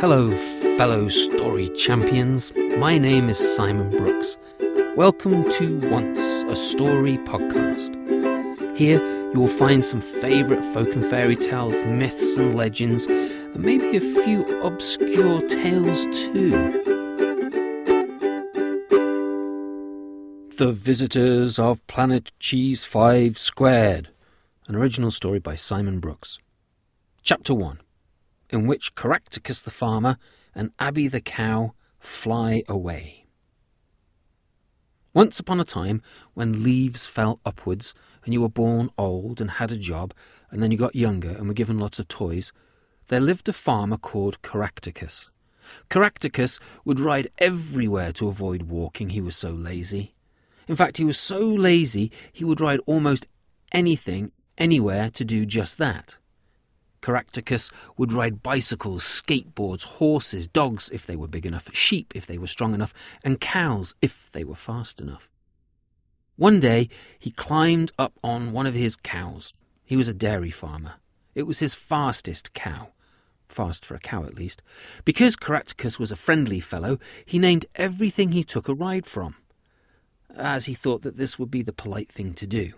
Hello, fellow story champions. My name is Simon Brooks. Welcome to Once a Story podcast. Here you will find some favourite folk and fairy tales, myths and legends, and maybe a few obscure tales too. The Visitors of Planet Cheese 5 Squared, an original story by Simon Brooks. Chapter 1 In which Caractacus the farmer and Abby the cow fly away. Once upon a time, when leaves fell upwards, and you were born old and had a job, and then you got younger and were given lots of toys, there lived a farmer called Caractacus. Caractacus would ride everywhere to avoid walking, he was so lazy. In fact, he was so lazy he would ride almost anything, anywhere to do just that. Caractacus would ride bicycles, skateboards, horses, dogs if they were big enough, sheep if they were strong enough, and cows if they were fast enough. One day he climbed up on one of his cows. He was a dairy farmer. It was his fastest cow. Fast for a cow, at least. Because Caractacus was a friendly fellow, he named everything he took a ride from as he thought that this would be the polite thing to do.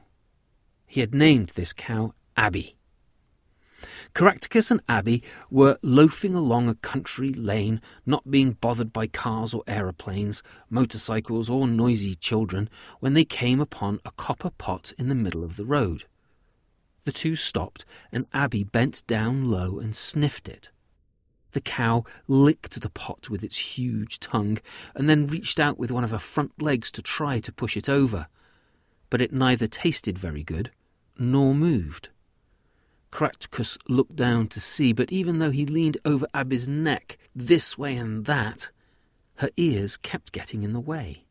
He had named this cow Abby. Caractacus and Abby were loafing along a country lane, not being bothered by cars or aeroplanes, motorcycles, or noisy children, when they came upon a copper pot in the middle of the road. The two stopped, and Abby bent down low and sniffed it. The cow licked the pot with its huge tongue and then reached out with one of her front legs to try to push it over. But it neither tasted very good nor moved. Caractacus looked down to see, but even though he leaned over Abby's neck, this way and that, her ears kept getting in the way.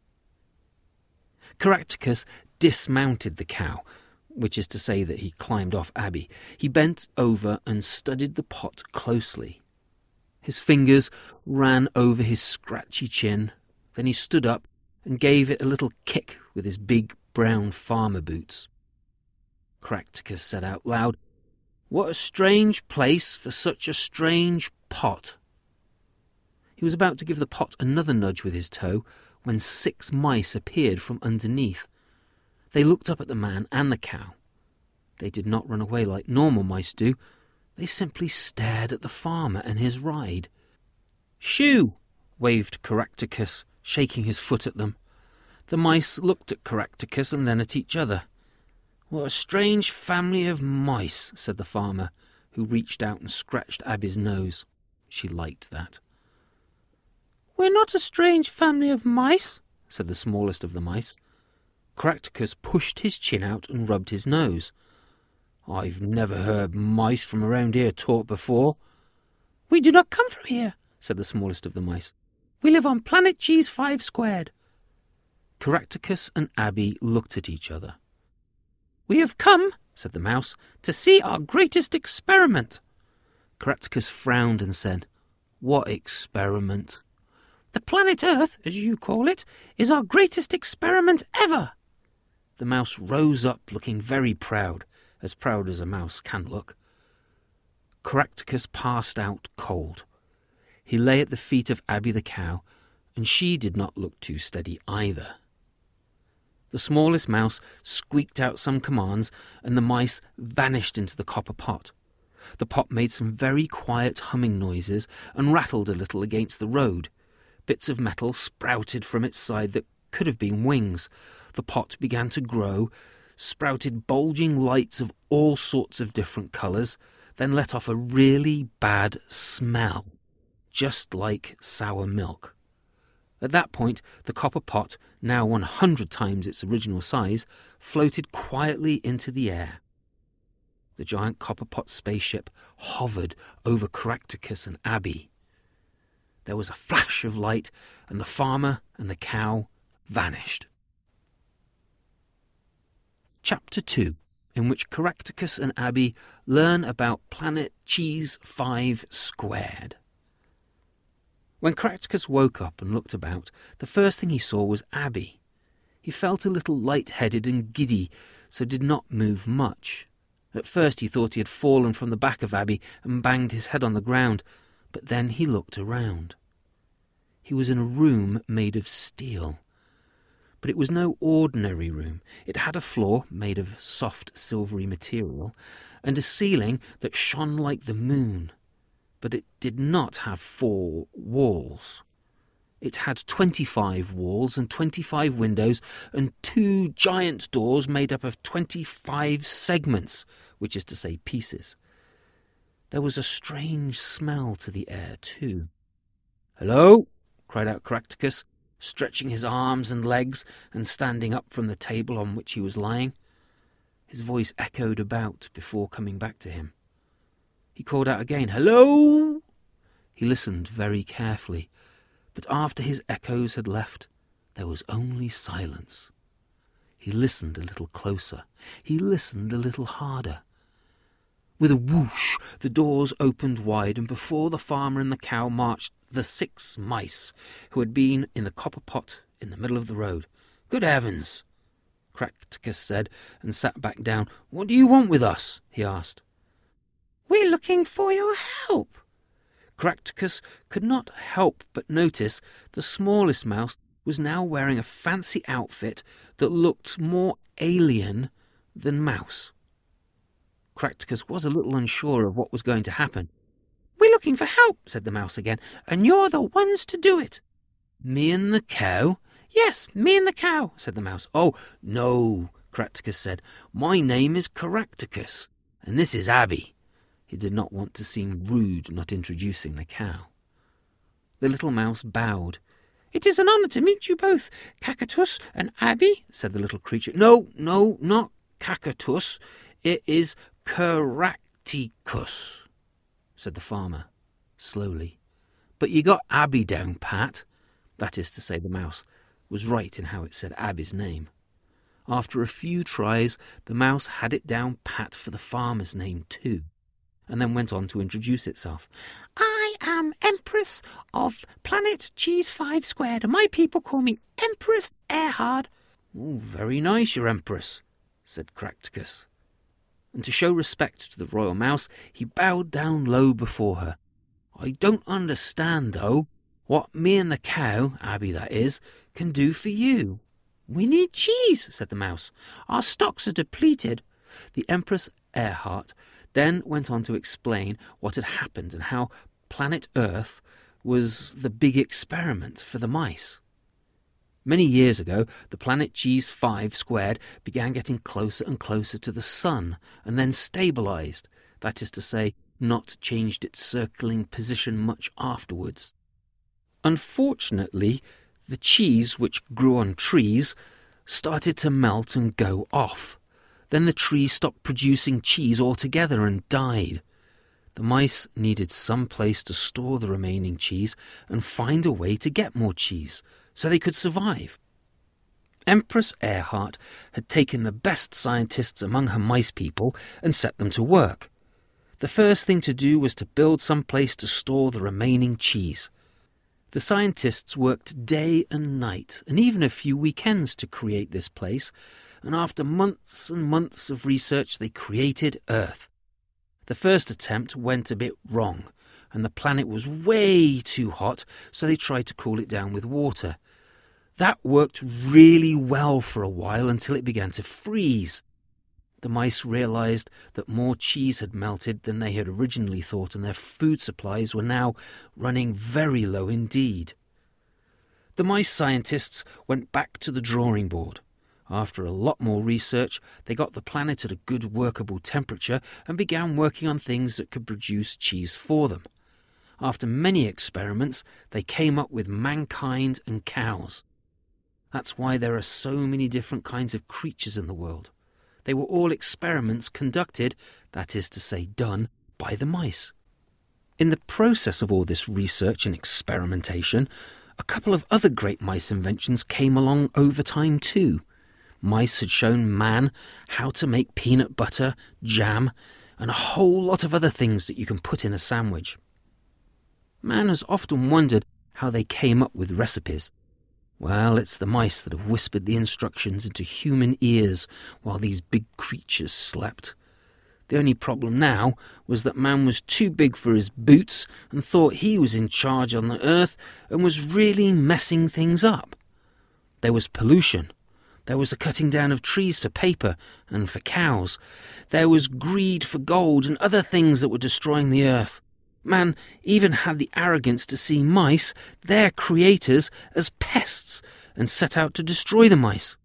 Caractacus dismounted the cow, which is to say that he climbed off Abby. He bent over and studied the pot closely. His fingers ran over his scratchy chin. Then he stood up and gave it a little kick with his big brown farmer boots. Caractacus said out loud, What a strange place for such a strange pot. He was about to give the pot another nudge with his toe when six mice appeared from underneath. They looked up at the man and the cow. They did not run away like normal mice do. They simply stared at the farmer and his ride. Shoo! waved Caractacus, shaking his foot at them. The mice looked at Caractacus and then at each other. What a strange family of mice, said the farmer, who reached out and scratched Abby's nose. She liked that. We're not a strange family of mice, said the smallest of the mice. Caractacus pushed his chin out and rubbed his nose. I've never heard mice from around here talk before. We do not come from here, said the smallest of the mice. We live on Planet Cheese 5 squared. Caractacus and Abby looked at each other. We have come, said the mouse, to see our greatest experiment. Caractacus frowned and said, What experiment? The planet Earth, as you call it, is our greatest experiment ever. The mouse rose up, looking very proud as proud as a mouse can look. Caractacus passed out cold. He lay at the feet of Abby the cow, and she did not look too steady either. The smallest mouse squeaked out some commands, and the mice vanished into the copper pot. The pot made some very quiet humming noises and rattled a little against the road. Bits of metal sprouted from its side that could have been wings. The pot began to grow, sprouted bulging lights of all sorts of different colours, then let off a really bad smell, just like sour milk. At that point, the copper pot, now 100 times its original size, floated quietly into the air. The giant copper pot spaceship hovered over Caractacus and Abby. There was a flash of light, and the farmer and the cow vanished. Chapter 2, in which Caractacus and Abby learn about planet Cheese 5 squared. When Caractacus woke up and looked about, the first thing he saw was Abby. He felt a little light-headed and giddy, so did not move much. At first he thought he had fallen from the back of Abby and banged his head on the ground, But then he looked around. He was in a room made of steel. But it was no ordinary room. It had a floor made of soft silvery material and a ceiling that shone like the moon. But it did not have four walls. It had 25 walls and 25 windows and two giant doors made up of 25 segments, which is to say pieces. There was a strange smell to the air, too. Hello? cried out Caractacus, stretching his arms and legs and standing up from the table on which he was lying. His voice echoed about before coming back to him. He called out again, Hello! He listened very carefully but after his echoes had left, there was only silence. He listened a little closer. He listened a little harder. With a whoosh, the doors opened wide, and before the farmer and the cow marched the six mice who had been in the copper pot in the middle of the road. Good heavens! Caractacus said, and sat back down. What do you want with us? he asked. We're looking for your help, Caractacus could not help but notice the smallest mouse was now wearing a fancy outfit that looked more alien than mouse. Caractacus was a little unsure of what was going to happen. We're looking for help, said the mouse again, and you're the ones to do it. Me and the cow? Yes, me and the cow, said the mouse. Oh, no, Caractacus said. My name is Caractacus, and this is Abby. He did not want to seem rude not introducing the cow. The little mouse bowed. It is an honour to meet you both, Cacatus and Abby, said the little creature. No, no, not Cacatus. It is Caractacus, said the farmer, slowly. But you got Abby down pat. That is to say, the mouse was right in how it said Abby's name. After a few tries, the mouse had it down pat for the farmer's name, too and then went on to introduce itself. I am Empress of Planet Cheese 5 Squared, and my people call me Empress Erhard. Oh, very nice, your Empress, said Caractacus. And to show respect to the royal mouse, he bowed down low before her. I don't understand, though, what me and the cow, Abby that is, can do for you. We need cheese, said the mouse. Our stocks are depleted. The Empress Erhard then went on to explain what had happened and how planet Earth was the big experiment for the mice. Many years ago, the planet Cheese 5 squared began getting closer and closer to the Sun and then stabilized, that is to say, not changed its circling position much afterwards. Unfortunately, the cheese which grew on trees started to melt and go off. Then the tree stopped producing cheese altogether and died. The mice needed some place to store the remaining cheese and find a way to get more cheese so they could survive. Empress Earhart had taken the best scientists among her mice people and set them to work. The first thing to do was to build some place to store the remaining cheese. The scientists worked day and night, and even a few weekends to create this place, and after months and months of research, they created Earth. The first attempt went a bit wrong, and the planet was way too hot, so they tried to cool it down with water. That worked really well for a while until it began to freeze. The mice realized that more cheese had melted than they had originally thought, and their food supplies were now running very low indeed. The mice scientists went back to the drawing board. After a lot more research, they got the planet at a good workable temperature and began working on things that could produce cheese for them. After many experiments, they came up with mankind and cows. That's why there are so many different kinds of creatures in the world. They were all experiments conducted, that is to say, done, by the mice. In the process of all this research and experimentation, a couple of other great mice inventions came along over time too. Mice had shown man how to make peanut butter, jam, and a whole lot of other things that you can put in a sandwich. Man has often wondered how they came up with recipes. Well, it's the mice that have whispered the instructions into human ears while these big creatures slept. The only problem now was that man was too big for his boots and thought he was in charge on the earth and was really messing things up. There was pollution. There was the cutting down of trees for paper and for cows. There was greed for gold and other things that were destroying the earth. Man even had the arrogance to see mice, their creators, as pests and set out to destroy the mice.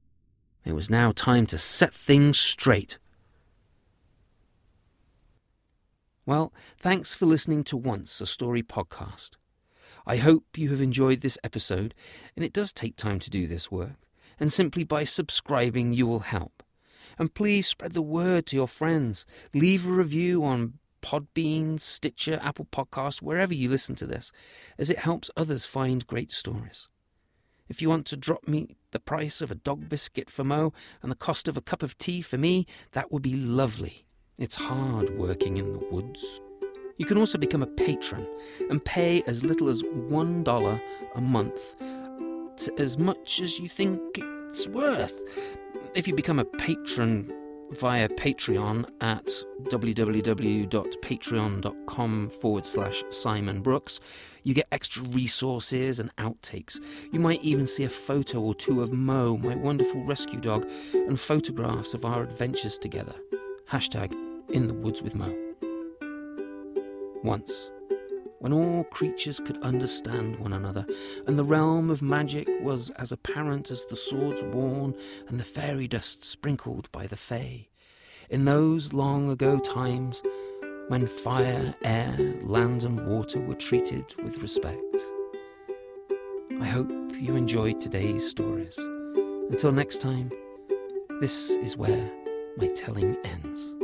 It was now time to set things straight. Well, thanks for listening to Once a Story podcast. I hope you have enjoyed this episode, and it does take time to do this work, and simply by subscribing you will help. And please spread the word to your friends. Leave a review on Podbean, Stitcher, Apple Podcast, wherever you listen to this, as it helps others find great stories. If you want to drop me the price of a dog biscuit for Mo and the cost of a cup of tea for me, that would be lovely. It's hard working in the woods. You can also become a patron and pay as little as $1 a month as much as you think it's worth. If you become a patron via Patreon at www.patreon.com forward slash Simon Brooks. You get extra resources and outtakes. You might even see a photo or two of Mo, my wonderful rescue dog, and photographs of our adventures together. Hashtag in the woods with Mo. Once when all creatures could understand one another, and the realm of magic was as apparent as the swords worn and the fairy dust sprinkled by the Fae. In those long ago times, when fire, air, land, and water were treated with respect. I hope you enjoyed today's stories. Until next time, this is where my telling ends.